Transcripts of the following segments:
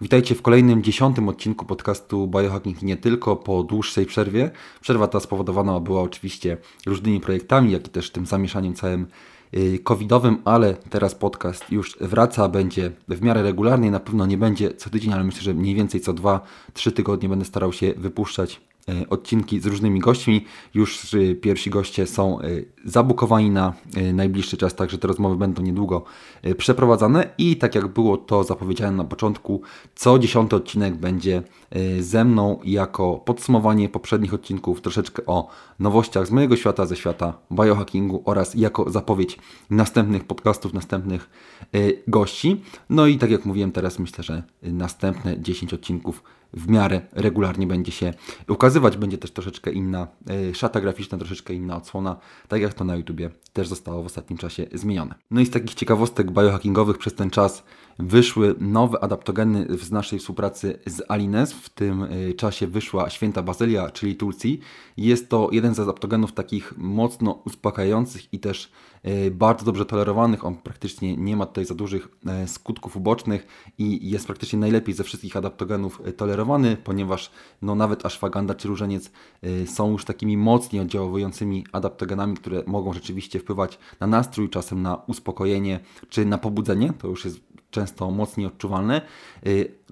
Witajcie w kolejnym dziesiątym odcinku podcastu Biohacking nie tylko po dłuższej przerwie. Przerwa ta spowodowana była oczywiście różnymi projektami, jak i też tym zamieszaniem całym y, covidowym, ale teraz podcast już wraca, będzie w miarę regularnie, na pewno nie będzie co tydzień, ale myślę, że mniej więcej co dwa, trzy tygodnie będę starał się wypuszczać odcinki z różnymi gośćmi. Już e, pierwsi goście są e, zabukowani na najbliższy czas, także te rozmowy będą niedługo przeprowadzane i tak jak było to zapowiedziane na początku, co dziesiąty odcinek będzie ze mną jako podsumowanie poprzednich odcinków, troszeczkę o nowościach z mojego świata, ze świata biohackingu oraz jako zapowiedź następnych podcastów, następnych gości. No i tak jak mówiłem teraz, myślę, że następne 10 odcinków w miarę regularnie będzie się ukazywać. Będzie też troszeczkę inna e, szata graficzna, troszeczkę inna odsłona, tak jak to na YouTubie też zostało w ostatnim czasie zmienione. No i z takich ciekawostek biohackingowych przez ten czas wyszły nowe adaptogeny z naszej współpracy z Alines. W tym e, czasie wyszła święta bazylia, czyli Tulsi. Jest to jeden z adaptogenów takich mocno uspokajających i też bardzo dobrze tolerowanych. On praktycznie nie ma tutaj za dużych e, skutków ubocznych i jest praktycznie najlepiej ze wszystkich adaptogenów tolerowany, ponieważ no, nawet ashwagandha czy różeniec są już takimi mocniej oddziałującymi adaptogenami, które mogą rzeczywiście wpływać na nastrój, czasem na uspokojenie czy na pobudzenie. To już jest często mocniej odczuwalne.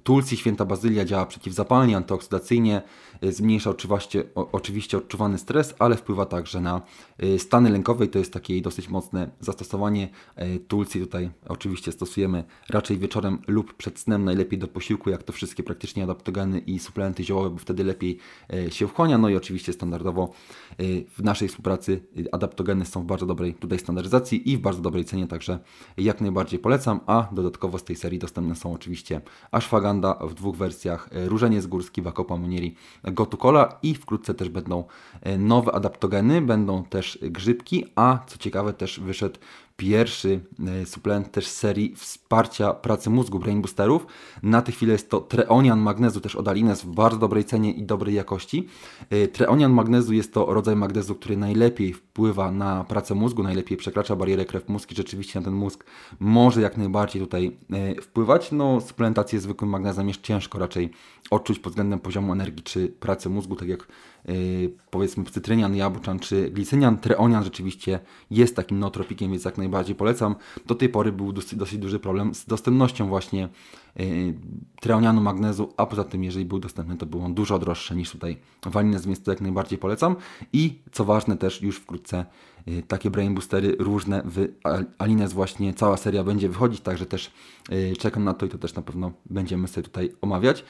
Tulsi święta bazylia działa przeciwzapalnie, antyoksydacyjnie, zmniejsza oczywiście, oczywiście odczuwany stres, ale wpływa także na y, stany lękowe i to jest takie dosyć mocne zastosowanie. Tulsi tutaj oczywiście stosujemy raczej wieczorem lub przed snem, najlepiej do posiłku, jak to wszystkie praktycznie adaptogeny i suplementy ziołowe, bo wtedy lepiej się wchłania. No i oczywiście standardowo w naszej współpracy adaptogeny są w bardzo dobrej tutaj standaryzacji i w bardzo dobrej cenie, także jak najbardziej polecam, a dodatkowo z tej serii dostępne są oczywiście Ashwagandha w dwóch wersjach, e, Różeniec Górski, Bakopa Munieri, Gotukola i wkrótce też będą e, nowe adaptogeny, będą też grzybki, a co ciekawe też wyszedł pierwszy e, suplement też z serii wsparcia pracy mózgu Brain Boosterów. Na tę chwilę jest to Treonian Magnezu, też od Alines w bardzo dobrej cenie i dobrej jakości. E, Treonian Magnezu jest to rodzaj magnezu, który najlepiej wpływa na pracę mózgu, najlepiej przekracza barierę krew-mózg i rzeczywiście na ten mózg może jak najbardziej tutaj e, wpływać. No, suplementację zwykłym magnezem jest ciężko raczej odczuć pod względem poziomu energii czy pracy mózgu, tak jak powiedzmy cytrynian, jabłczan czy glicynian. Treonian rzeczywiście jest takim nootropikiem, więc jak najbardziej polecam. Do tej pory był dosyć, dosyć duży problem z dostępnością właśnie yy, treonianu, magnezu, a poza tym jeżeli był dostępny, to był on dużo droższy niż tutaj walinez, więc to jak najbardziej polecam. I co ważne też już wkrótce yy, takie brain boostery różne w Alines właśnie cała seria będzie wychodzić, także też czekam na to i to też na pewno będziemy sobie tutaj omawiać.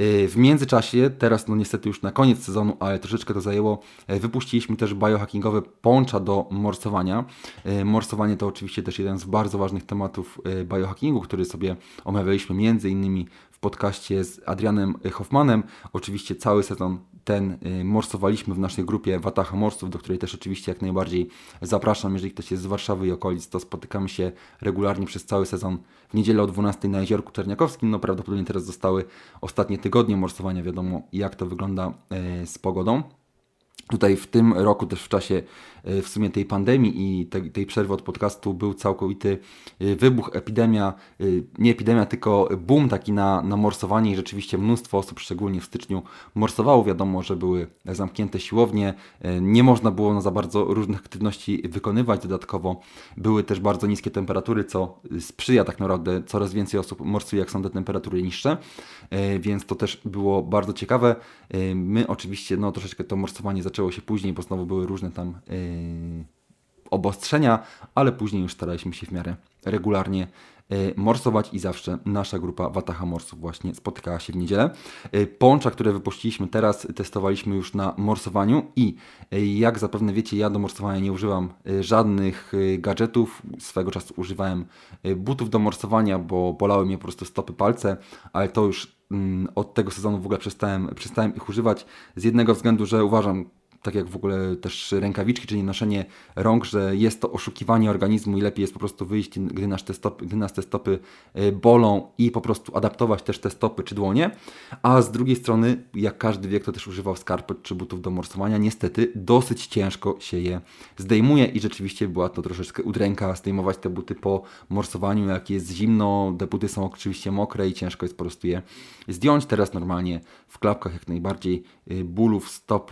Y, w międzyczasie, teraz no niestety już na koniec sezonu, ale troszeczkę to zajęło, y, wypuściliśmy też biohackingowe poncza do morsowania. Y, morsowanie to oczywiście też jeden z bardzo ważnych tematów biohackingu, który sobie omawialiśmy między innymi w podcaście z Adrianem Hoffmanem. Oczywiście cały sezon ten morsowaliśmy w naszej grupie Wataha Morsów, do której też oczywiście jak najbardziej zapraszam. Jeżeli ktoś jest z Warszawy i okolic, to spotykamy się regularnie przez cały sezon w niedzielę o 12 na Jeziorku Czerniakowskim. No prawdopodobnie teraz zostały ostatnie tygodnie morsowania, wiadomo jak to wygląda e, z pogodą. Tutaj w tym roku też w czasie e, w sumie tej pandemii i tej, tej przerwy od podcastu był całkowity e, wybuch, epidemia, e, nie epidemia, tylko boom taki na, na morsowanie i rzeczywiście mnóstwo osób, szczególnie w styczniu, morsowało. Wiadomo, że były zamknięte siłownie, nie można było za bardzo różnych aktywności wykonywać. Dodatkowo były też bardzo niskie temperatury, co sprzyja tak naprawdę coraz więcej osób morsuje, jak są te temperatury niższe, więc to też było bardzo ciekawe. My oczywiście no, troszeczkę to morsowanie zaczęło się później, bo znowu były różne tam yy, obostrzenia, ale później już staraliśmy się w miarę regularnie morsować i zawsze nasza grupa Wataha Morsów właśnie spotykała się w niedzielę. Yy, Poncza, które wypuściliśmy teraz, testowaliśmy już na morsowaniu i jak zapewne wiecie, ja do morsowania nie używam żadnych gadżetów. Swego czasu używałem butów do morsowania, bo bolały mnie po prostu stopy, palce, ale to już mm, od tego sezonu w ogóle przestałem, przestałem ich używać z jednego względu, że uważam tak jak w ogóle też rękawiczki, czyli noszenie rąk, że jest to oszukiwanie organizmu i lepiej jest po prostu wyjść, gdy nas te stopy, gdy nas te stopy y, bolą i po prostu adaptować też te stopy czy dłonie. A z drugiej strony, jak każdy wie, kto też używał skarpet czy butów do morsowania, niestety dosyć ciężko się je zdejmuje i rzeczywiście była to troszeczkę udręka zdejmować te buty po morsowaniu, jak jest zimno, te buty są oczywiście mokre i ciężko jest po prostu je zdjąć. Teraz normalnie w klapkach jak najbardziej y, bólów stop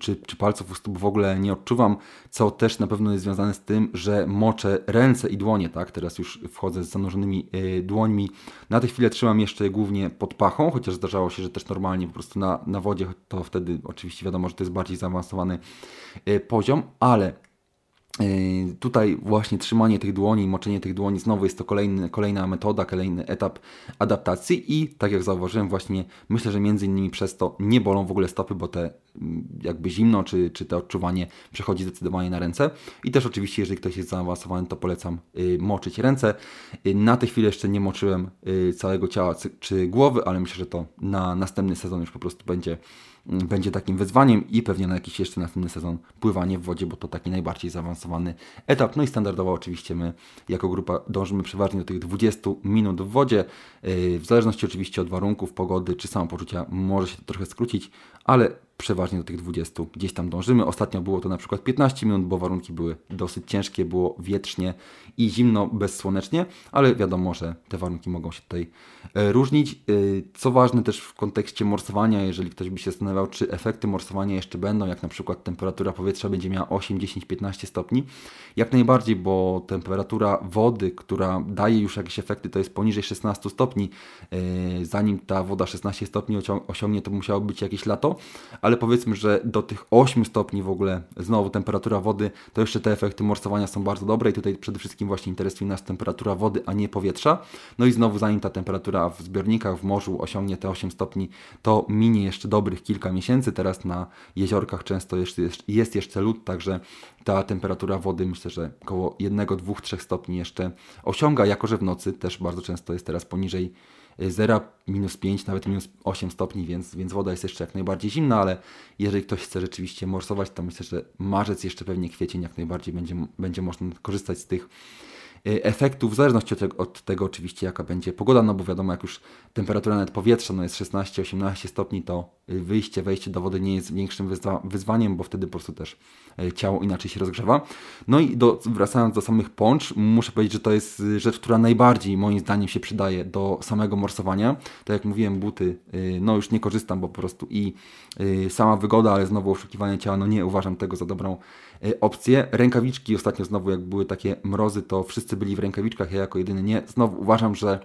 czy, czy palców u stóp w ogóle nie odczuwam, co też na pewno jest związane z tym, że moczę ręce i dłonie, tak? Teraz już wchodzę z zanurzonymi y, dłońmi. Na tę chwilę trzymam jeszcze głównie pod pachą, chociaż zdarzało się, że też normalnie po prostu na, na wodzie, to wtedy oczywiście wiadomo, że to jest bardziej zaawansowany y, poziom, ale tutaj właśnie trzymanie tych dłoni, moczenie tych dłoni znowu jest to kolejny, kolejna metoda, kolejny etap adaptacji i tak jak zauważyłem właśnie myślę, że między innymi przez to nie bolą w ogóle stopy, bo te mm, jakby zimno czy, czy to odczuwanie przechodzi zdecydowanie na ręce i też oczywiście jeżeli ktoś jest zaawansowany to polecam y, moczyć ręce. Y, na tę chwilę jeszcze nie moczyłem całego ciała czy głowy, ale myślę, że to na następny sezon już po prostu będzie będzie takim wyzwaniem i pewnie na jakiś jeszcze następny sezon pływanie w wodzie, bo to taki najbardziej zaawansowany etap. No i standardowo oczywiście my jako grupa dążymy przeważnie do tych 20 minut w wodzie. Yy, w zależności oczywiście od warunków, pogody czy samopoczucia może się to trochę skrócić, ale przeważnie do tych 20 gdzieś tam dążymy. Ostatnio było to na przykład 15 minut, bo warunki były dosyć ciężkie, było wietrznie i zimno, bezsłonecznie, ale wiadomo, że te warunki mogą się tutaj e, różnić. E, co ważne też w kontekście morsowania, jeżeli ktoś by się zastanawiał, czy efekty morsowania jeszcze będą, jak na przykład temperatura powietrza będzie miała 8, 10, 15 stopni, jak najbardziej, bo temperatura wody, która daje już jakieś efekty, to jest poniżej 16 stopni. E, zanim ta woda 16 stopni osiągnie, to musiało być jakieś lato, ale powiedzmy, że do tych 8 stopni w ogóle znowu temperatura wody, to jeszcze te efekty morsowania są bardzo dobre i tutaj przede wszystkim właśnie interesuje nas temperatura wody, a nie powietrza. No i znowu zanim ta temperatura w zbiornikach, w morzu osiągnie te 8 stopni, to minie jeszcze dobrych kilka miesięcy. Teraz na jeziorkach często jeszcze jest jeszcze lód, także ta temperatura wody myślę, że około 1, 2, 3 stopni jeszcze osiąga, jako że w nocy też bardzo często jest teraz poniżej 0, minus 5, nawet minus 8 stopni, więc, więc woda jest jeszcze jak najbardziej zimna, ale jeżeli ktoś chce rzeczywiście morsować, to myślę, że marzec, jeszcze pewnie kwiecień jak najbardziej będzie, będzie można korzystać z tych Y, efektów, w zależności od tego, od tego, oczywiście jaka będzie pogoda, no bo wiadomo jak już temperatura nawet powietrza no jest 16-18 stopni, to y, wyjście, wejście do wody nie jest większym wyzwa wyzwaniem, bo wtedy po prostu też y, ciało inaczej się rozgrzewa. No i do, wracając do samych poncz, muszę powiedzieć, że to jest rzecz, która najbardziej moim zdaniem się przydaje do samego morsowania. Tak jak mówiłem, buty, no już nie korzystam, bo po prostu i sama wygoda, ale znowu oszukiwanie ciała, no nie uważam tego za dobrą opcje. Rękawiczki ostatnio znowu jak były takie mrozy, to wszyscy byli w rękawiczkach, ja jako jedyny nie. Znowu uważam, że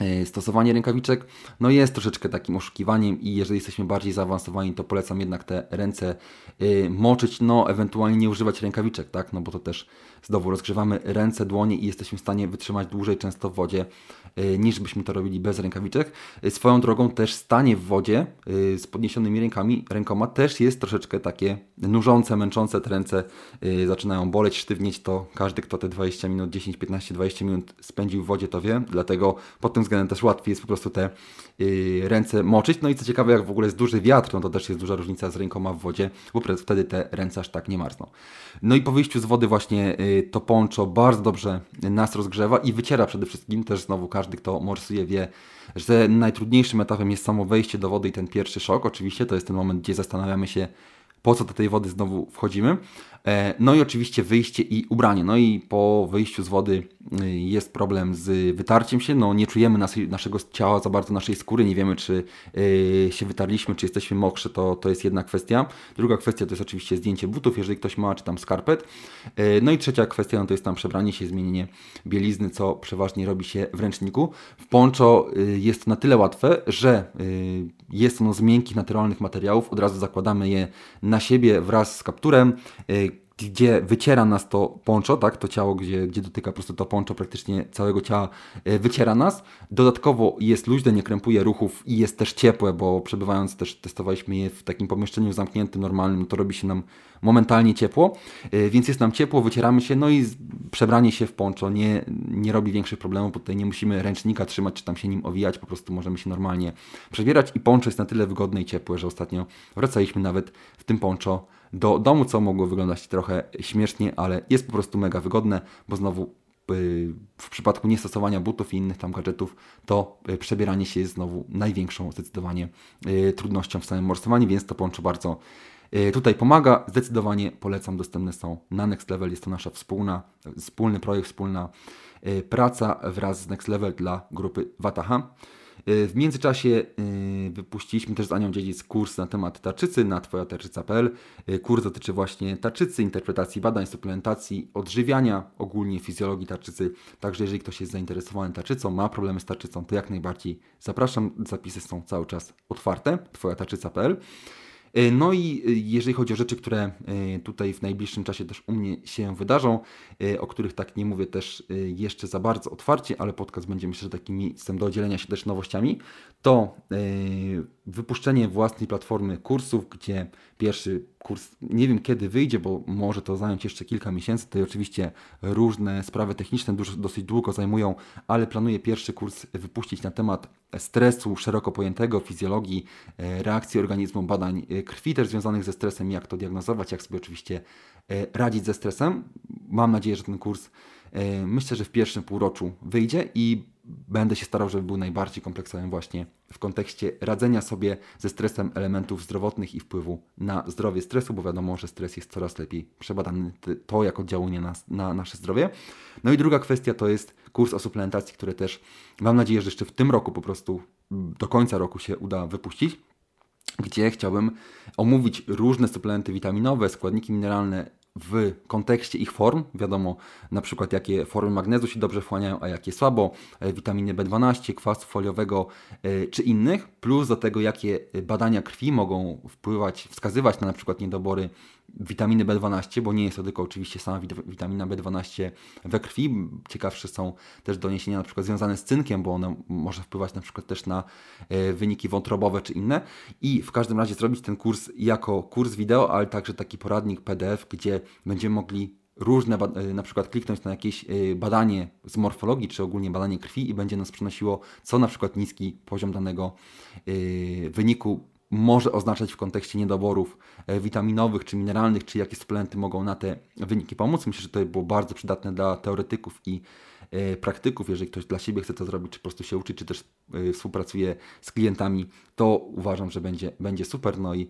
e, stosowanie rękawiczek no jest troszeczkę takim oszukiwaniem i jeżeli jesteśmy bardziej zaawansowani, to polecam jednak te ręce y, moczyć, no ewentualnie nie używać rękawiczek, tak, no bo to też znowu rozgrzewamy ręce, dłonie i jesteśmy w stanie wytrzymać dłużej często w wodzie Y, niż byśmy to robili bez rękawiczek. Y, swoją drogą też stanie w wodzie y, z podniesionymi rękami, rękoma też jest troszeczkę takie nużące, męczące, te ręce zaczynają boleć, sztywnieć, to każdy, kto te 20 minut, 10, 15, 20 minut spędził w wodzie, to wie, dlatego pod tym względem też łatwiej jest po prostu te ręce moczyć. No i co ciekawe, jak w ogóle jest duży wiatr, no to też jest duża różnica z rękoma w wodzie, bo wtedy te ręce aż tak nie marzną. No i po wyjściu z wody właśnie to poncho bardzo dobrze nas rozgrzewa i wyciera przede wszystkim też znowu każdy każdy, kto morsuje, wie, że najtrudniejszym etapem jest samo wejście do wody i ten pierwszy szok. Oczywiście to jest ten moment, gdzie zastanawiamy się, po co do tej wody znowu wchodzimy. E, no i oczywiście wyjście i ubranie. No i po wyjściu z wody y, jest problem z wytarciem się. No nie czujemy naszego ciała za bardzo, naszej skóry. Nie wiemy, czy y, się wytarliśmy, czy jesteśmy mokrzy. To, to jest jedna kwestia. Druga kwestia to jest oczywiście zdjęcie butów, jeżeli ktoś ma, czy tam skarpet. E, no i trzecia kwestia no to jest tam przebranie się, zmienienie bielizny, co przeważnie robi się w ręczniku. W poncho y, jest na tyle łatwe, że jest ono z miękkich, naturalnych materiałów. Od razu zakładamy je na siebie wraz z kapturem gdzie wyciera nas to poncho, tak, to ciało, gdzie, gdzie dotyka po prostu to poncho praktycznie całego ciała, e, wyciera nas. Dodatkowo jest luźne, nie krępuje ruchów i jest też ciepłe, bo przebywając też testowaliśmy je w takim pomieszczeniu zamkniętym, normalnym, to robi się nam momentalnie ciepło, e, więc jest nam ciepło, wycieramy się, no i przebranie się w poncho nie, nie robi większych problemów, bo tutaj nie musimy ręcznika trzymać, czy tam się nim owijać, po prostu możemy się normalnie przebierać i poncho jest na tyle wygodne i ciepłe, że ostatnio wracaliśmy nawet w tym poncho do domu, co mogło wyglądać trochę śmiesznie, ale jest po prostu mega wygodne, bo znowu w przypadku niestosowania butów i innych tam gadżetów, to y, przebieranie się jest znowu największą zdecydowanie y, trudnością w samym morsowaniu, więc to połącze bardzo y, tutaj pomaga. Zdecydowanie polecam, dostępne są na Next Level. Jest to nasza wspólna, wspólny projekt, wspólna praca wraz z Next Level dla grupy Wataha. Y, w międzyczasie y, wypuściliśmy też z Anią Dziedzic kurs na temat tarczycy na twojatarczyca.pl. Y, kurs dotyczy właśnie tarczycy, interpretacji badań, suplementacji, odżywiania, ogólnie fizjologii tarczycy. Także jeżeli ktoś jest zainteresowany tarczycą, ma problemy z tarczycą, to jak najbardziej zapraszam. Zapisy są cały czas otwarte, twojatarczyca.pl. E, no i e, jeżeli chodzi o rzeczy, które e, tutaj w najbliższym czasie też u mnie się wydarzą, o których tak nie mówię też jeszcze za bardzo otwarcie, ale podcast będzie myślę, że takim miejscem do dzielenia się też nowościami, to wypuszczenie własnej platformy kursów, gdzie pierwszy kurs nie wiem kiedy wyjdzie, bo może to zająć jeszcze kilka miesięcy. Tutaj oczywiście różne sprawy techniczne dużo, dosyć długo zajmują, ale planuję pierwszy kurs wypuścić na temat stresu szeroko pojętego, fizjologii, e, reakcji organizmu, badań e, krwi też związanych ze stresem, jak to diagnozować, jak sobie oczywiście e, radzić ze stresem. Mam nadzieję, że ten kurs myślę, że w pierwszym półroczu wyjdzie i będę się starał, żeby był najbardziej kompleksowym właśnie w kontekście radzenia sobie ze stresem elementów zdrowotnych i wpływu na zdrowie stresu, bo wiadomo, że stres jest coraz lepiej przebadany, to jak oddziałuje na, na nasze zdrowie. No i druga kwestia to jest kurs o suplementacji, który też mam nadzieję, że jeszcze w tym roku po prostu do końca roku się uda wypuścić gdzie chciałbym omówić różne suplementy witaminowe, składniki mineralne w kontekście ich form, wiadomo na przykład jakie formy magnezu się dobrze wchłaniają, a jakie słabo, e, witaminy B12, kwasu foliowego e, czy innych, plus do tego jakie badania krwi mogą wpływać, wskazywać na na przykład niedobory witaminy B12, bo nie jest to tylko oczywiście sama witamina B12 we krwi. Ciekawsze są też doniesienia na przykład związane z cynkiem, bo ono może wpływać na przykład też na e, wyniki wątrobowe czy inne. I w każdym razie zrobić ten kurs jako kurs wideo, ale także taki poradnik PDF, gdzie będziemy mogli różne, e, na przykład kliknąć na jakieś e, badanie z morfologii, czy ogólnie badanie krwi i będzie nas przynosiło, co na przykład niski poziom danego wyniku może oznaczać w kontekście niedoborów e, witaminowych czy mineralnych, czy jakie suplementy mogą na te wyniki pomóc. Myślę, że to było bardzo przydatne dla teoretyków i e, praktyków, jeżeli ktoś dla siebie chce to zrobić, czy po prostu się uczy, czy też e, współpracuje z klientami, to uważam, że będzie, będzie super. No i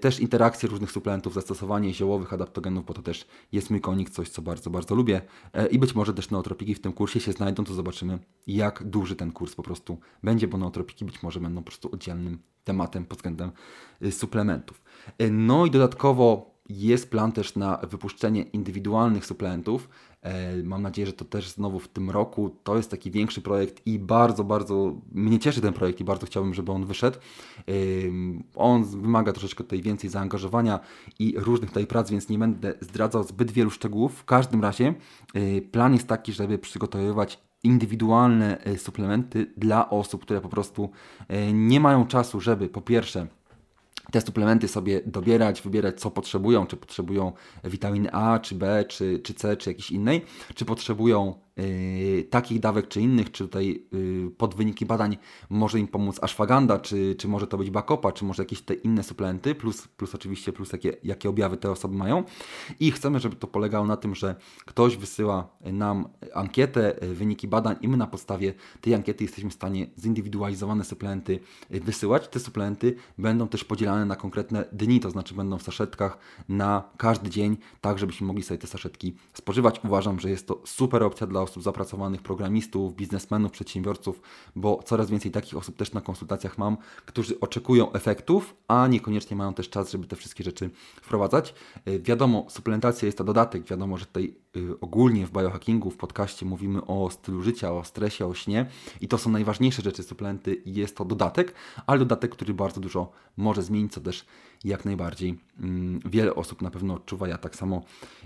też interakcje różnych suplementów, zastosowanie ziołowych adaptogenów, bo to też jest mój konik, coś co bardzo, bardzo lubię. I być może też neotropiki w tym kursie się znajdą, to zobaczymy, jak duży ten kurs po prostu będzie, bo neotropiki być może będą po prostu oddzielnym tematem pod względem y, suplementów. Y, no i dodatkowo jest plan też na wypuszczenie indywidualnych suplementów. Y, mam nadzieję, że to też znowu w tym roku. To jest taki większy projekt i bardzo, bardzo mnie cieszy ten projekt i bardzo chciałbym, żeby on wyszedł. On wymaga troszeczkę tutaj więcej zaangażowania i różnych tutaj prac, więc nie będę zdradzał zbyt wielu szczegółów. W każdym razie plan jest taki, żeby przygotowywać indywidualne e, suplementy dla osób, które po prostu e, nie mają czasu, żeby po pierwsze te suplementy sobie dobierać, wybierać co potrzebują, czy potrzebują witaminy A, czy B, czy, czy C, czy jakiejś innej, czy potrzebują Yy, takich dawek czy innych, czy tutaj yy, pod wyniki badań może im pomóc ashwagandha, czy, czy może to być bakopa, czy może jakieś te inne suplementy, plus, plus oczywiście plus jakie, jakie objawy te osoby mają. I chcemy, żeby to polegało na tym, że ktoś wysyła nam ankietę, yy, wyniki badań i my na podstawie tej ankiety jesteśmy w stanie zindywidualizowane suplementy wysyłać. Te suplementy będą też podzielane na konkretne dni, to znaczy będą w saszetkach na każdy dzień, tak żebyśmy mogli sobie te saszetki spożywać. Uważam, że jest to super opcja dla osób zapracowanych, programistów, biznesmenów, przedsiębiorców, bo coraz więcej takich osób też na konsultacjach mam, którzy oczekują efektów, a niekoniecznie mają też czas, żeby te wszystkie rzeczy wprowadzać. Y, wiadomo, suplementacja jest to dodatek, wiadomo, że tutaj ogólnie w biohackingu, w podcaście mówimy o stylu życia, o stresie, o śnie i to są najważniejsze rzeczy suplementy i jest to dodatek, ale dodatek, który bardzo dużo może zmienić, co też jak najbardziej mm, wiele osób na pewno odczuwa, ja tak samo,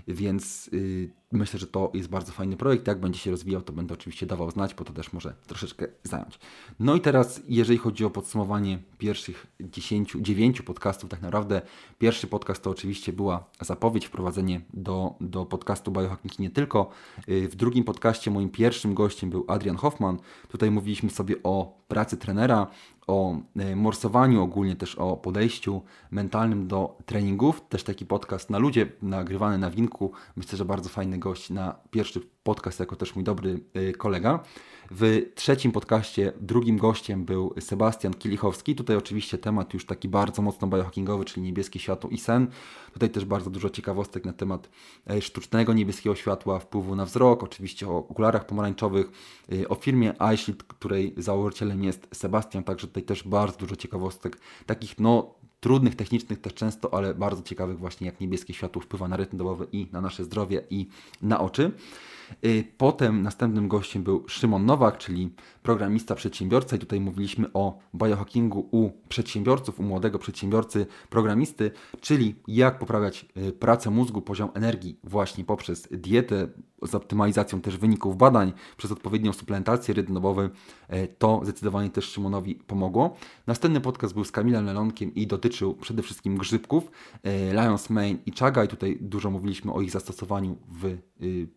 więc y, myślę, że to jest bardzo fajny projekt. Jak będzie się rozwijał, to będę oczywiście dawał znać, bo to też może troszeczkę zająć. No i teraz, jeżeli chodzi o podsumowanie pierwszych 10, 9 podcastów, tak naprawdę pierwszy podcast to oczywiście była zapowiedź, wprowadzenie do, do podcastu Biohacking biohacking i nie tylko. W drugim podcaście moim pierwszym gościem był Adrian Hoffman. Tutaj mówiliśmy sobie o pracy trenera, o e, morsowaniu ogólnie, też o podejściu mentalnym do treningów. Też taki podcast na ludzie, nagrywany na winku. Myślę, że bardzo fajny gość na pierwszy podcast, jako też mój dobry e, kolega. W trzecim podcaście drugim gościem był Sebastian Kilichowski. Tutaj oczywiście temat już taki bardzo mocno biohackingowy, czyli niebieskie światło i sen. Tutaj też bardzo dużo ciekawostek na temat e, sztucznego niebieskiego światła, wpływu na wzrok, oczywiście o okularach pomarańczowych, o firmie iShield, której założycielem jest Sebastian, także tutaj też bardzo dużo ciekawostek, takich no trudnych, technicznych też często, ale bardzo ciekawych właśnie jak niebieskie światło wpływa na rytm dobowy i na nasze zdrowie i na oczy. Y, potem następnym gościem był Szymon Nowak, czyli programista, przedsiębiorca i tutaj mówiliśmy o biohackingu u przedsiębiorców, u młodego przedsiębiorcy, programisty, czyli jak poprawiać y, pracę mózgu, poziom energii właśnie poprzez dietę, z optymalizacją też wyników badań, przez odpowiednią suplementację, rytm y, to zdecydowanie też Szymonowi pomogło. Następny podcast był z Kamilem Lelonkiem i dotyczył przede wszystkim grzybków, Lions Mane i Chaga i tutaj dużo mówiliśmy o ich zastosowaniu w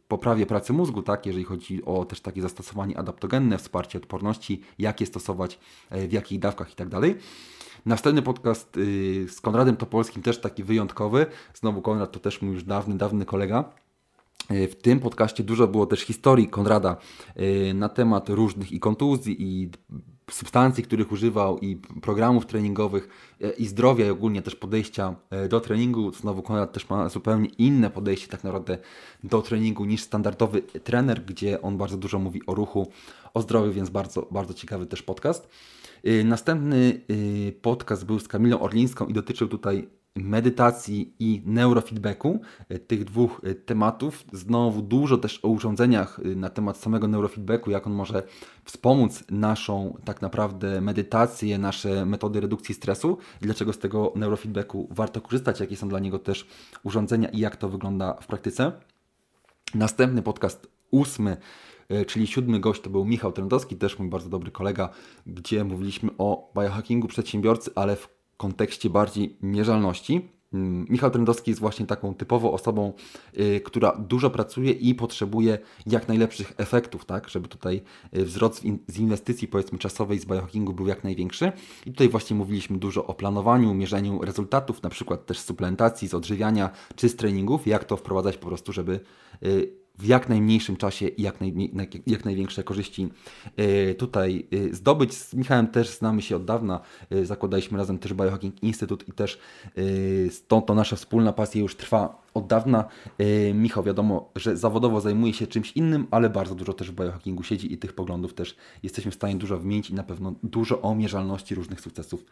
poprawie pracy pracy mózgu, tak, jeżeli chodzi o też takie zastosowanie adaptogenne, wsparcie odporności, jak je stosować, e, w jakich dawkach i tak dalej. Następny podcast y, z Konradem Topolskim, też taki wyjątkowy. Znowu Konrad to też mój już dawny, dawny kolega. E, w tym podcaście dużo było też historii Konrada e, na temat różnych i kontuzji, i substancji, których używał, i programów treningowych, e, i zdrowia, i ogólnie też podejścia do treningu. Znowu Konrad też ma zupełnie inne podejście tak naprawdę do treningu niż standardowy trener, gdzie on bardzo dużo mówi o ruchu, o zdrowiu, więc bardzo, bardzo ciekawy też podcast. Następny podcast był z Kamilą Orlińską i dotyczył tutaj medytacji i neurofeedbacku, e, tych dwóch e, tematów. Znowu dużo też o urządzeniach e, na temat samego neurofeedbacku, jak on może wspomóc naszą tak naprawdę medytację, nasze metody redukcji stresu dlaczego z tego neurofeedbacku warto korzystać, jakie są dla niego też urządzenia i jak to wygląda w praktyce. Następny podcast, ósmy, czyli siódmy gość to był Michał Trendowski, też mój bardzo dobry kolega, gdzie mówiliśmy o biohackingu przedsiębiorcy, ale w kontekście bardziej mierzalności. Mm, Michał Trendowski jest właśnie taką typową osobą, yy, która dużo pracuje i potrzebuje jak najlepszych efektów, tak, żeby tutaj yy, wzrost z, in z inwestycji powiedzmy czasowej z biohackingu był jak największy. I tutaj właśnie mówiliśmy dużo o planowaniu, mierzeniu rezultatów, na przykład też suplementacji, z odżywiania czy z treningów, jak to wprowadzać po prostu, żeby yy, w jak najmniejszym czasie i jak, naj, jak największe korzyści e, tutaj e, zdobyć. Z Michałem też znamy się od dawna, e, zakładaliśmy razem też Biohacking Institute i też stąd to nasza wspólna pasja już trwa od dawna. Michał wiadomo, że zawodowo zajmuje się czymś innym, ale bardzo dużo też w biohackingu siedzi i tych poglądów też jesteśmy w stanie dużo wymienić i na pewno dużo o mierzalności różnych sukcesów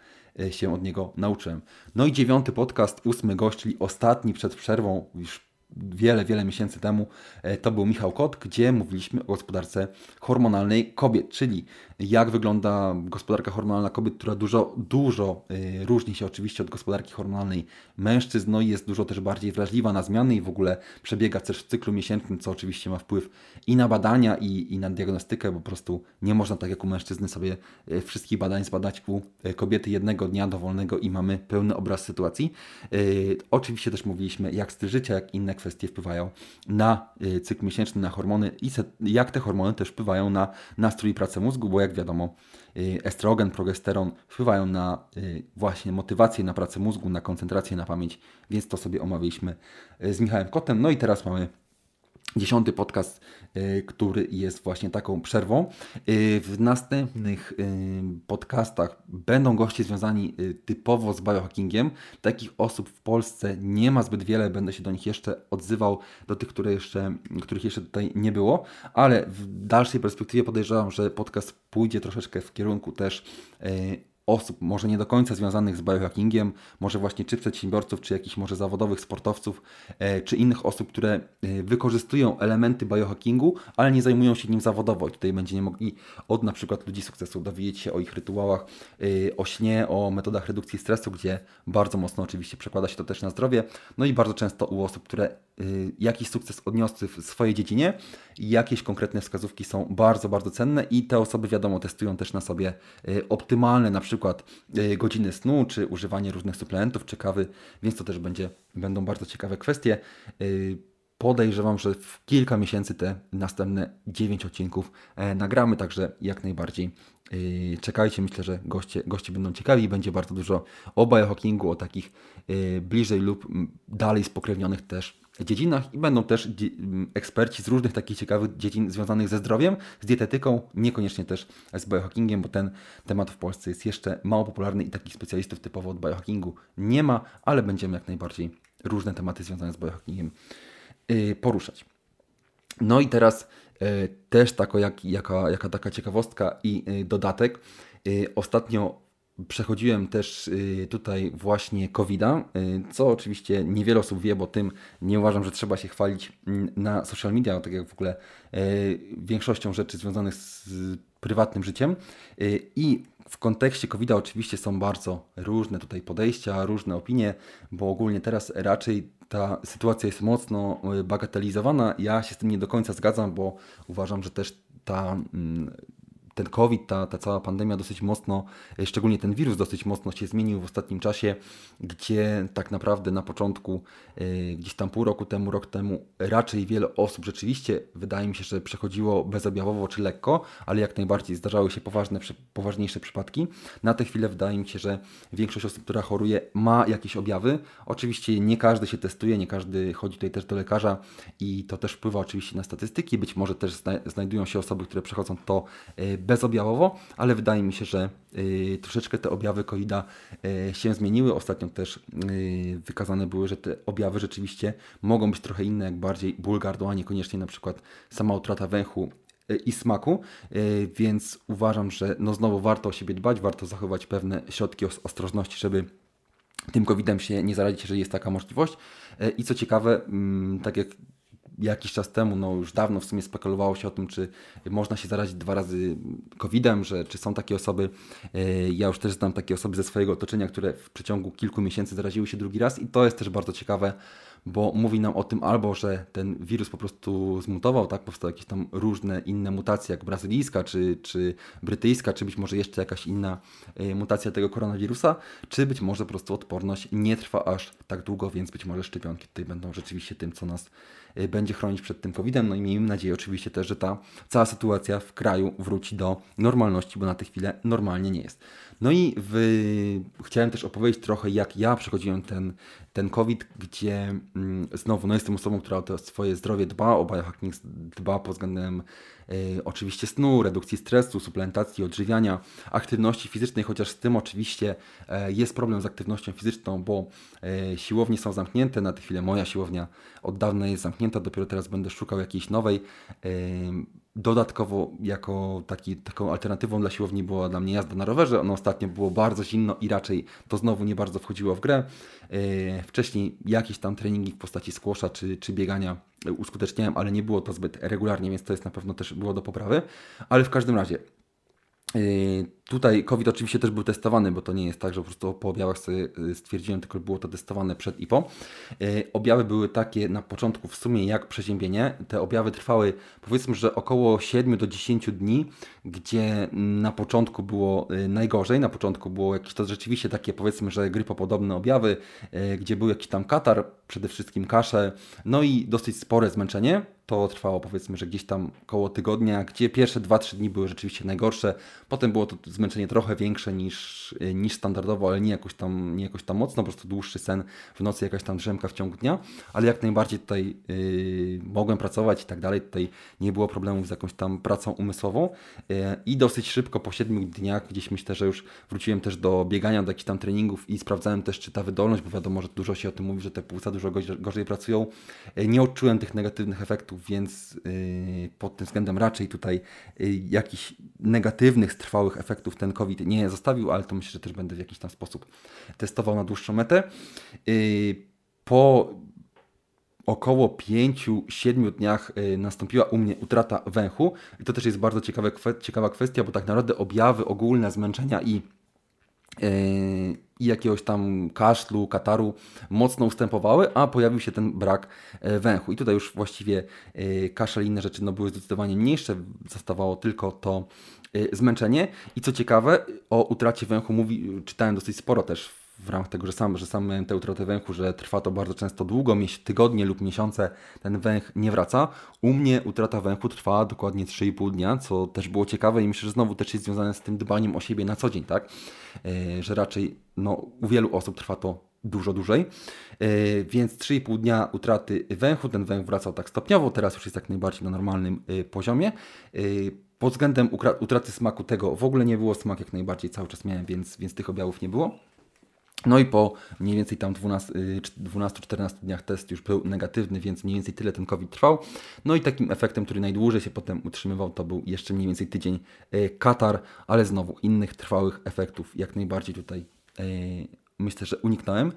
się od niego nauczyłem. No i dziewiąty podcast, ósmy gość, czyli ostatni przed przerwą, już wiele, wiele miesięcy temu, e, to był Michał Kot, gdzie mówiliśmy o gospodarce hormonalnej kobiet, czyli jak wygląda gospodarka hormonalna kobiet, która dużo, dużo y, różni się oczywiście od gospodarki hormonalnej mężczyzn, no i jest dużo też bardziej wrażliwa na zmiany i w ogóle przebiega też w cyklu miesięcznym, co oczywiście ma wpływ i na badania, i, i na diagnostykę, bo po prostu nie można tak jak u mężczyzny sobie y, wszystkich badań zbadać u kobiety jednego dnia dowolnego i mamy pełny obraz sytuacji. Oczywiście też mówiliśmy, jak styl życia, jak inne kwestie wpływają na cykl miesięczny, na hormony i jak te hormony też wpływają na nastrój i pracę mózgu, bo jak wiadomo, y, estrogen, progesteron wpływają na y, właśnie motywację, na pracę mózgu, na koncentrację, na pamięć, więc to sobie omawialiśmy y, z Michałem Kotem. No i teraz mamy dziesiąty podcast, y, który jest właśnie taką przerwą. Y, w następnych y, podcastach będą goście związani typowo z biohackingiem. Takich osób w Polsce nie ma zbyt wiele, będę się do nich jeszcze odzywał, do tych, które jeszcze, których jeszcze tutaj nie było, ale w dalszej perspektywie podejrzewam, że podcast pójdzie troszeczkę w kierunku też osób, może nie do końca związanych z biohackingiem, może właśnie czy przedsiębiorców, czy jakichś może zawodowych sportowców, e, czy innych osób, które e, wykorzystują elementy biohackingu, ale nie zajmują się nim zawodowo. I tutaj będziemy mogli od na przykład ludzi sukcesu dowiedzieć się o ich rytuałach, e, o śnie, o metodach redukcji stresu, gdzie bardzo mocno oczywiście przekłada się to też na zdrowie. No i bardzo często u osób, które jakiś sukces odniosły w swojej dziedzinie, jakieś konkretne wskazówki są bardzo, bardzo cenne i te osoby wiadomo testują też na sobie optymalne na przykład e, godziny snu, czy używanie różnych suplementów, czy kawy, więc to też będzie, będą bardzo ciekawe kwestie. E, podejrzewam, że w kilka miesięcy te następne 9 odcinków e, nagramy, także jak najbardziej yy, czekajcie. Myślę, że goście, goście będą ciekawi. Będzie bardzo dużo o biohackingu, o takich yy, bliżej lub dalej spokrewnionych też dziedzinach i będą też eksperci z różnych takich ciekawych dziedzin związanych ze zdrowiem, z dietetyką, niekoniecznie też z biohackingiem, bo ten temat w Polsce jest jeszcze mało popularny i takich specjalistów typowo od biohackingu nie ma, ale będziemy jak najbardziej różne tematy związane z biohackingiem poruszać. No i teraz yy, też tako jak, jaka, jaka taka ciekawostka i yy, dodatek. Y, ostatnio Przechodziłem też y, tutaj właśnie COVID-a, y, co oczywiście niewiele osób wie, bo tym nie uważam, że trzeba się chwalić mm, na social media, tak jak w ogóle y, większością rzeczy związanych z prywatnym życiem. I w kontekście COVID-a oczywiście są bardzo różne tutaj podejścia, różne opinie, bo ogólnie teraz raczej ta sytuacja jest mocno bagatelizowana. Ja się z tym nie do końca zgadzam, bo uważam, że też ta mm, ten COVID, ta, ta cała pandemia dosyć mocno, e, szczególnie ten wirus dosyć mocno się zmienił w ostatnim czasie, gdzie tak naprawdę na początku, e, gdzieś tam pół roku temu, rok temu, raczej wiele osób rzeczywiście, wydaje mi się, że przechodziło bezobjawowo czy lekko, ale jak najbardziej zdarzały się poważne, poważniejsze przypadki. Na tę chwilę wydaje mi się, że większość osób, która choruje, ma jakieś objawy. Oczywiście nie każdy się testuje, nie każdy chodzi tutaj też do lekarza i to też wpływa oczywiście na statystyki. Być może też znajdują się osoby, które przechodzą to e, bezobjawowo, ale wydaje mi się, że y, troszeczkę te objawy COVID-a y, się zmieniły. Ostatnio też y, wykazane były, że te objawy rzeczywiście mogą być trochę inne, jak bardziej ból gardła, niekoniecznie na przykład sama utrata węchu i smaku, więc uważam, że no znowu warto o siebie dbać, warto zachować pewne środki ostrożności, żeby tym COVID-em się nie zarazić, jeżeli jest taka możliwość. I co ciekawe, mm, tak jak jakiś czas temu, no już dawno w sumie spekulowało się o tym, czy można się zarazić dwa razy COVID-em, że czy są takie osoby. E, ja już też znam takie osoby ze swojego otoczenia, które w przeciągu kilku miesięcy zaraziły się drugi raz i to jest też bardzo ciekawe, bo mówi nam o tym albo, że ten wirus po prostu zmutował, tak, powstały jakieś tam różne inne mutacje, jak brazylijska, czy, czy brytyjska, czy być może jeszcze jakaś inna e, mutacja tego koronawirusa, czy być może po prostu odporność nie trwa aż tak długo, więc być może szczepionki tutaj będą rzeczywiście tym, co nas e, będzie chronić przed tym COVID-em. No i miejmy nadzieję oczywiście też, że ta cała sytuacja w kraju wróci do normalności, bo na tę chwilę normalnie nie jest. No i w... chciałem też opowiedzieć trochę, jak ja przechodziłem ten, ten COVID, gdzie mm, znowu no jestem osobą, która o swoje zdrowie dba, o biohacking dba pod względem y, oczywiście snu, redukcji stresu, suplementacji, odżywiania, aktywności fizycznej, chociaż z tym oczywiście y, jest problem z aktywnością fizyczną, bo y, siłownie są zamknięte, na tę chwilę moja siłownia od dawna jest zamknięta, dopiero teraz będę szukał jakiejś nowej. Dodatkowo jako taki, taką alternatywą dla siłowni była dla mnie jazda na rowerze. Ono ostatnio było bardzo zimno i raczej to znowu nie bardzo wchodziło w grę. E, wcześniej jakieś tam treningi w postaci skłosza czy, czy biegania uskuteczniałem, ale nie było to zbyt regularnie, więc to jest na pewno też było do poprawy. Ale w każdym razie tutaj COVID oczywiście też był testowany, bo to nie jest tak, że po prostu po objawach sobie yy, stwierdziłem, tylko było to testowane przed IPO. Yy, objawy były takie na początku w sumie jak przeziębienie. Te objawy trwały powiedzmy, że około 7 do 10 dni, gdzie na początku było najgorzej. Na początku było jakieś to rzeczywiście takie powiedzmy, że grypopodobne objawy, gdzie był jakiś tam katar, przede wszystkim kasze, no i dosyć spore zmęczenie to trwało powiedzmy, że gdzieś tam koło tygodnia, gdzie pierwsze 2-3 dni były rzeczywiście najgorsze. Potem było to zmęczenie trochę większe niż, niż standardowo, ale nie jakoś, tam, nie jakoś tam mocno, po prostu dłuższy sen w nocy, jakaś tam drzemka w ciągu dnia. Ale jak najbardziej tutaj yy, mogłem pracować i tak dalej. Tutaj nie było problemów z jakąś tam pracą umysłową. Yy, I dosyć szybko po 7 dniach gdzieś myślę, że już wróciłem też do biegania, do jakichś tam treningów i sprawdzałem też, czy ta wydolność, bo wiadomo, że dużo się o tym mówi, że te płuca dużo gorzej, gorzej pracują. Yy, nie odczułem tych negatywnych efektów więc y, pod tym względem raczej tutaj y, jakichś negatywnych, trwałych efektów ten COVID nie zostawił, ale to myślę, że też będę w jakiś tam sposób testował na dłuższą metę. Y, po około 5-7 dniach nastąpiła u mnie utrata węchu i to też jest bardzo ciekawe, ciekawa kwestia, bo tak naprawdę objawy ogólne zmęczenia i i jakiegoś tam kaszlu, kataru mocno ustępowały, a pojawił się ten brak e, węchu. I tutaj już właściwie e, kaszel i inne rzeczy no, były zdecydowanie mniejsze, zostawało tylko to e, zmęczenie. I co ciekawe, o utracie węchu mówi, czytałem dosyć sporo też w ramach tego, że sam, że sam miałem tę utratę węchu, że trwa to bardzo często długo, tygodnie lub miesiące, ten węch nie wraca. U mnie utrata węchu trwała dokładnie 3,5 dnia, co też było ciekawe i myślę, że znowu też jest związane z tym dbaniem o siebie na co dzień, tak? Yy, że raczej no, u wielu osób trwa to dużo dłużej. Yy, więc 3,5 dnia utraty węchu, ten węch wracał tak stopniowo, teraz już jest jak najbardziej na normalnym yy, poziomie. Pod względem utraty smaku tego w ogóle nie było, smak jak najbardziej cały czas miałem, więc, więc tych objawów nie było. No i po mniej więcej tam 12-14 dniach test już był negatywny, więc mniej więcej tyle ten COVID trwał. No i takim efektem, który najdłużej się potem utrzymywał, to był jeszcze mniej więcej tydzień Katar, ale znowu innych trwałych efektów jak najbardziej tutaj myślę, że uniknąłem.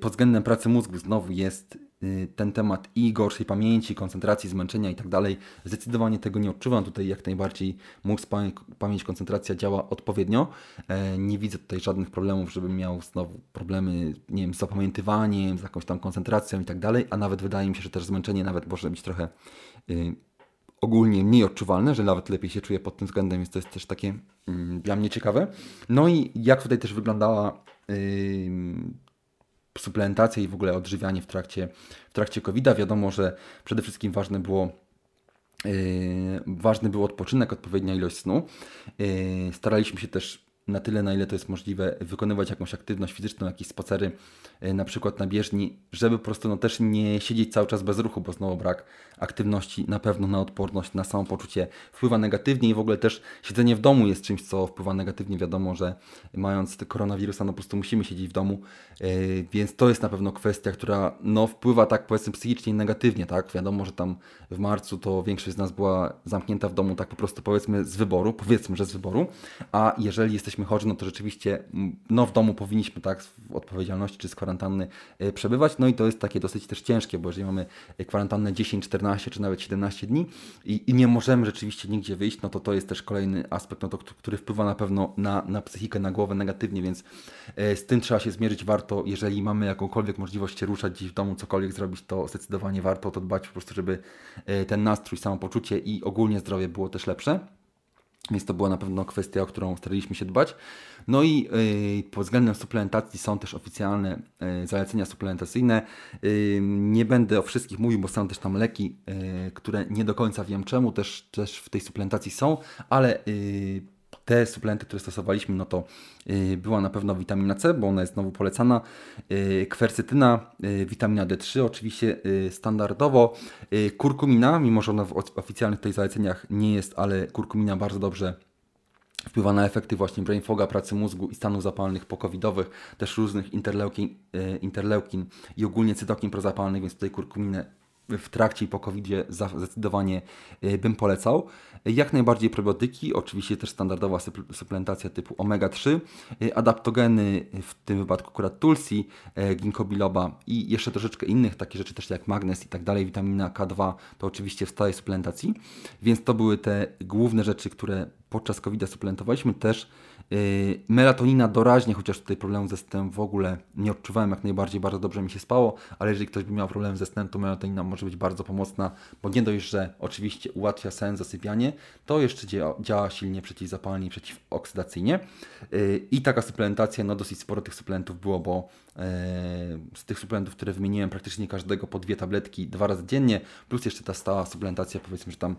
Pod względem pracy mózgu znowu jest Y, ten temat i gorszej pamięci, koncentracji, zmęczenia i tak dalej. Zdecydowanie tego nie odczuwam. Tutaj jak najbardziej mózg, pamięć, koncentracja działa odpowiednio. E, nie widzę tutaj żadnych problemów, żebym miał znowu problemy, nie wiem, z zapamiętywaniem, z jakąś tam koncentracją i tak dalej, a nawet wydaje mi się, że też zmęczenie nawet może być trochę y, ogólnie mniej odczuwalne, że nawet lepiej się czuję pod tym względem, więc to jest też takie y, dla mnie ciekawe. No i jak tutaj też wyglądała suplementacja i w ogóle odżywianie w trakcie, w trakcie COVID-a. Wiadomo, że przede wszystkim ważne było yy, ważny był odpoczynek, odpowiednia ilość snu. Yy, staraliśmy się też na tyle, na ile to jest możliwe, wykonywać jakąś aktywność fizyczną, jakieś spacery, e, na przykład na bieżni, żeby po prostu no, też nie siedzieć cały czas bez ruchu, bo znowu brak aktywności na pewno na odporność, na samopoczucie wpływa negatywnie i w ogóle też siedzenie w domu jest czymś, co wpływa negatywnie. Wiadomo, że mając koronawirusa, no po prostu musimy siedzieć w domu, yy, więc to jest na pewno kwestia, która no, wpływa tak powiedzmy psychicznie negatywnie, tak? Wiadomo, że tam w marcu to większość z nas była zamknięta w domu tak po prostu powiedzmy z wyboru, powiedzmy, że z wyboru, a jeżeli jesteśmy jesteśmy chorzy, no to rzeczywiście no, w domu powinniśmy tak w odpowiedzialności czy z kwarantanny e, przebywać. No i to jest takie dosyć też ciężkie, bo jeżeli mamy kwarantannę 10, 14 czy nawet 17 dni i, i nie możemy rzeczywiście nigdzie wyjść, no to to jest też kolejny aspekt, no to, który wpływa na pewno na, na psychikę, na głowę negatywnie, więc e, z tym trzeba się zmierzyć. Warto, jeżeli mamy jakąkolwiek możliwość się ruszać gdzieś w domu, cokolwiek zrobić, to zdecydowanie warto to dbać po prostu, żeby e, ten nastrój, samopoczucie i ogólnie zdrowie było też lepsze. Więc to była na pewno kwestia, o którą staraliśmy się dbać. No i yy, pod względem suplementacji są też oficjalne yy, zalecenia suplementacyjne. Yy, nie będę o wszystkich mówił, bo są też tam leki, które nie do końca wiem czemu też, też w tej suplementacji są, ale te suplementy, które stosowaliśmy, no to y, była na pewno witamina C, bo ona jest znowu polecana, y, kwercytyna, y, witamina D3 oczywiście standardowo, kurkumina, mimo że ona w oficjalnych tej zaleceniach nie jest, ale kurkumina bardzo dobrze wpływa na efekty właśnie brain foga, pracy mózgu i stanów zapalnych pokowidowych, też różnych interleukin, interleukin i ogólnie cytokin prozapalnych, więc tutaj kurkuminę w trakcie i po covid zdecydowanie y, bym polecał. Jak najbardziej probiotyki, oczywiście też standardowa suplementacja typu omega-3, y, adaptogeny, w tym wypadku akurat tulsi, ginkgo biloba i jeszcze troszeczkę innych, takie rzeczy też jak magnez i tak dalej, witamina K2 to oczywiście w stałej suplementacji, więc to były te główne rzeczy, które podczas covid suplementowaliśmy też melatonina doraźnie, chociaż tutaj problemu ze snem w ogóle nie odczuwałem, jak najbardziej bardzo dobrze mi się spało, ale jeżeli ktoś by miał problem ze snem, to melatonina może być bardzo pomocna, bo nie dość, że oczywiście ułatwia sen, zasypianie, to jeszcze działa, silnie przeciwzapalnie i przeciwoksydacyjnie. Yy, I taka suplementacja, no dosyć sporo tych suplementów było, bo yy, z tych suplementów, które wymieniłem, praktycznie każdego po dwie tabletki dwa razy dziennie, plus jeszcze ta stała suplementacja, powiedzmy, że tam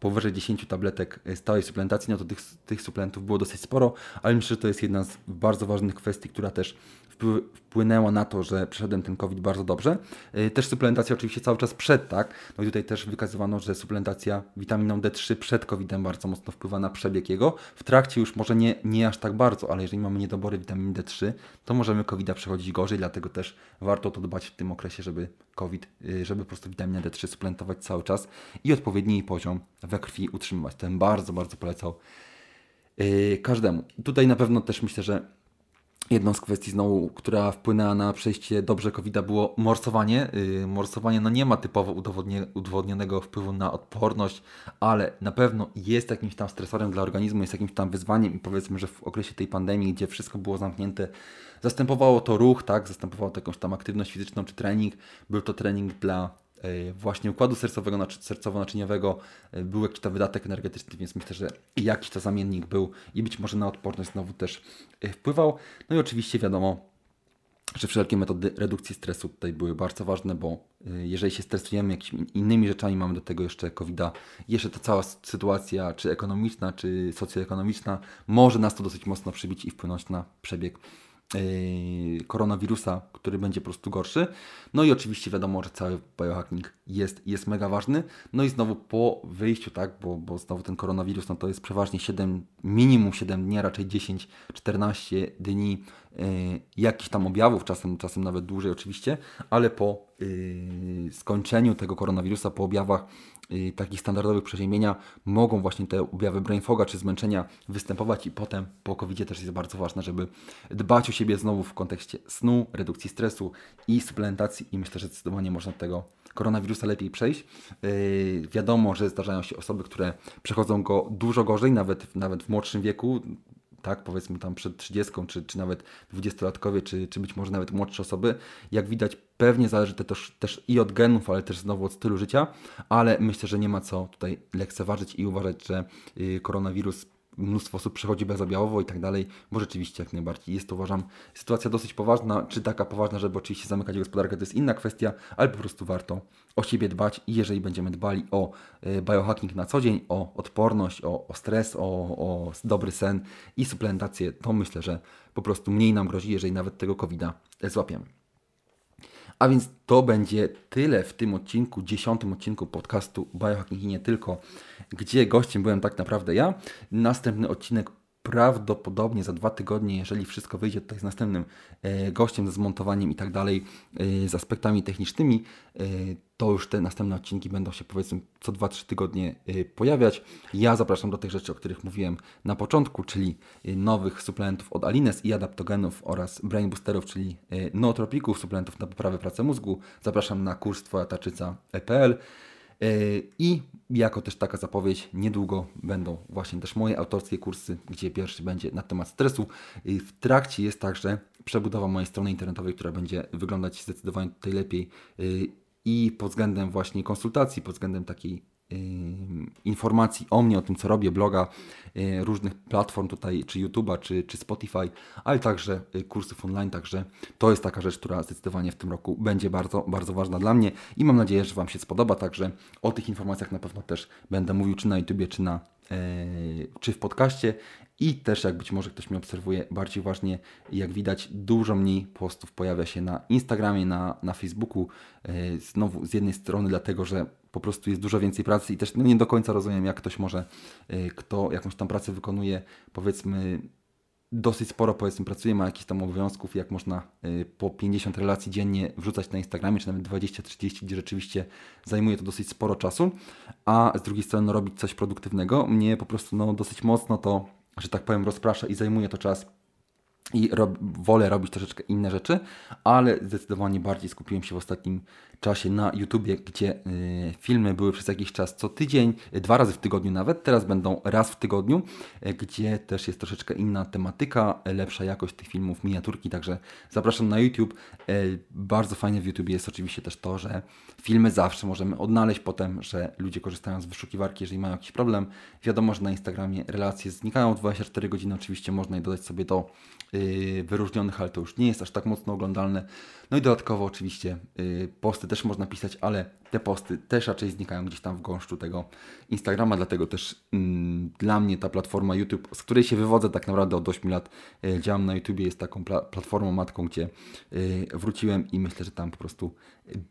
powyżej 10 tabletek stałej suplementacji, no to tych, tych suplementów było dosyć dosyć sporo, ale myślę, że to jest jedna z bardzo ważnych kwestii, która też wpłynęła na to, że przeszedłem ten COVID bardzo dobrze. Y, też suplementacja oczywiście cały czas przed, tak? No i tutaj też wykazywano, że suplementacja witaminą D3 przed COVID-em bardzo mocno wpływa na przebieg jego. W trakcie już może nie, nie aż tak bardzo, ale jeżeli mamy niedobory witaminy D3, to możemy COVID-a przechodzić gorzej, dlatego też warto to dbać w tym okresie, żeby COVID, y, żeby po prostu witaminę D3 suplementować cały czas i odpowiedni poziom we krwi utrzymywać. Ten bardzo, bardzo polecał każdemu. Tutaj na pewno też myślę, że jedną z kwestii znowu, która wpłynęła na przejście dobrze covid było morsowanie. Yy, morsowanie no nie ma typowo udowodnionego wpływu na odporność, ale na pewno jest jakimś tam stresorem dla organizmu, jest jakimś tam wyzwaniem i powiedzmy, że w okresie tej pandemii, gdzie wszystko było zamknięte, zastępowało to ruch, tak, zastępowało to jakąś tam aktywność fizyczną czy trening. Był to trening dla właśnie układu sercowego, sercowo-naczyniowego, był jakiś tam wydatek energetyczny, więc myślę, że jakiś to zamiennik był i być może na odporność znowu też wpływał. No i oczywiście wiadomo, że wszelkie metody redukcji stresu tutaj były bardzo ważne, bo jeżeli się stresujemy jakimiś innymi rzeczami, mamy do tego jeszcze covid jeszcze ta cała sytuacja, czy ekonomiczna, czy socjoekonomiczna, może nas to dosyć mocno przybić i wpłynąć na przebieg koronawirusa, który będzie po prostu gorszy. No i oczywiście wiadomo, że cały biohacking jest, jest mega ważny. No i znowu po wyjściu, tak, bo, bo znowu ten koronawirus, no to jest przeważnie 7, minimum 7 dni, raczej 10-14 dni yy, jakichś tam objawów, czasem, czasem nawet dłużej oczywiście, ale po yy, skończeniu tego koronawirusa, po objawach takich standardowych przeziębienia mogą właśnie te objawy brain foga czy zmęczenia występować i potem po covid też jest bardzo ważne, żeby dbać o siebie znowu w kontekście snu, redukcji stresu i suplementacji i myślę, że zdecydowanie można tego koronawirusa lepiej przejść. Yy, wiadomo, że zdarzają się osoby, które przechodzą go dużo gorzej, nawet, nawet w młodszym wieku tak, powiedzmy tam przed 30, czy, czy nawet 20-latkowie, czy, czy być może nawet młodsze osoby. Jak widać, pewnie zależy to też, też i od genów, ale też znowu od stylu życia, ale myślę, że nie ma co tutaj lekceważyć i uważać, że yy, koronawirus mnóstwo osób przechodzi bezobjawowo i tak dalej, bo rzeczywiście jak najbardziej jest to uważam sytuacja dosyć poważna, czy taka poważna, żeby oczywiście zamykać gospodarkę, to jest inna kwestia, ale po prostu warto o siebie dbać i jeżeli będziemy dbali o e, biohacking na co dzień, o odporność, o, o stres, o, o dobry sen i suplementację, to myślę, że po prostu mniej nam grozi, jeżeli nawet tego COVID-a złapiemy. A więc to będzie tyle w tym odcinku, dziesiątym odcinku podcastu Biohacking i nie tylko, gdzie gościem byłem tak naprawdę ja. Następny odcinek prawdopodobnie za dwa tygodnie, jeżeli wszystko wyjdzie tutaj z następnym e, gościem, ze zmontowaniem i tak dalej, e, z aspektami technicznymi, e, to już te następne odcinki będą się powiedzmy co 2-3 tygodnie pojawiać. Ja zapraszam do tych rzeczy, o których mówiłem na początku, czyli nowych suplementów od Alines i adaptogenów oraz brain boosterów, czyli nootropików, suplementów na poprawę pracy mózgu. Zapraszam na kurs Twoja tarczyca.pl. I jako też taka zapowiedź, niedługo będą właśnie też moje autorskie kursy, gdzie pierwszy będzie na temat stresu. W trakcie jest także przebudowa mojej strony internetowej, która będzie wyglądać zdecydowanie tutaj lepiej y, i pod względem właśnie konsultacji, pod względem takiej informacji o mnie, o tym co robię, bloga, różnych platform tutaj, czy YouTube'a, czy, czy Spotify, ale także y, kursów online, także to jest taka rzecz, która zdecydowanie w tym roku będzie bardzo, bardzo ważna dla mnie i mam nadzieję, że Wam się spodoba, także o tych informacjach na pewno też będę mówił, czy na YouTubie, czy na czy w podcaście. I też jak być może ktoś mnie obserwuje bardziej uważnie, jak widać dużo mniej postów pojawia się na Instagramie, na, na Facebooku, e, znowu z jednej strony dlatego, że po prostu jest dużo więcej pracy i też no nie do końca rozumiem, jak ktoś może, y, kto jakąś tam pracę wykonuje, powiedzmy dosyć sporo powiedzmy pracuje, ma jakichś tam obowiązków, jak można y, po 50 relacji dziennie wrzucać na Instagramie, czy nawet 20-30, gdzie rzeczywiście zajmuje to dosyć sporo czasu, a z drugiej strony no, robić coś produktywnego. Mnie po prostu no, dosyć mocno to, że tak powiem, rozprasza i zajmuje to czas i rob, wolę robić troszeczkę inne rzeczy, ale zdecydowanie bardziej skupiłem się w ostatnim czasie na YouTubie, gdzie y, filmy były przez jakiś czas co tydzień, dwa razy w tygodniu nawet, teraz będą raz w tygodniu, y, gdzie też jest troszeczkę inna tematyka, lepsza jakość tych filmów, miniaturki, także zapraszam na YouTube. Y, bardzo fajne w YouTube jest oczywiście też to, że filmy zawsze możemy odnaleźć potem, że ludzie korzystają z wyszukiwarki, jeżeli mają jakiś problem. Wiadomo, że na Instagramie relacje znikają w 24 godziny, oczywiście można je dodać sobie do Y, wyróżnionych, ale to już nie jest aż tak mocno oglądalne. No i dodatkowo oczywiście y, posty też można pisać, ale te posty też raczej znikają gdzieś tam w gąszczu tego Instagrama, dlatego też mm, dla mnie ta platforma YouTube, z której się wywodzę tak naprawdę od 8 lat, y, działam na YouTubie, jest taką pla platformą matką, gdzie wróciłem i myślę, że tam po prostu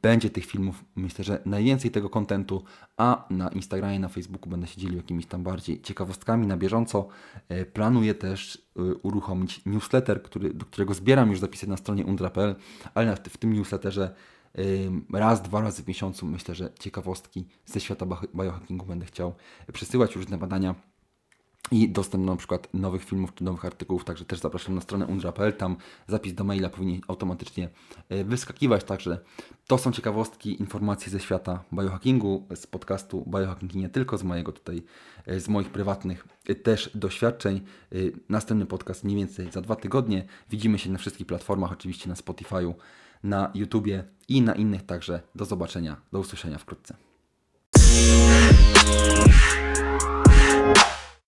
będzie tych filmów, myślę, że najwięcej tego kontentu, a na Instagramie, na Facebooku będę się dzielił jakimiś tam bardziej ciekawostkami na bieżąco. Planuję też uruchomić newsletter, który, do którego zbieram już zapisy na stronie undra.pl, ale w tym newsletterze raz, dwa razy w miesiącu myślę, że ciekawostki ze świata biohackingu będę chciał przesyłać, różne badania i dostęp do na przykład nowych filmów czy nowych artykułów, także też zapraszam na stronę undra.pl, tam zapis do maila powinien automatycznie e, wyskakiwać, także to są ciekawostki, informacje ze świata biohackingu, z podcastu Biohacking nie tylko, z mojego tutaj, e, z moich prywatnych e, też doświadczeń. Następny podcast mniej więcej za dwa tygodnie. Widzimy się na wszystkich platformach, oczywiście na Spotify'u, na YouTubie i na innych także. Do zobaczenia, do usłyszenia wkrótce.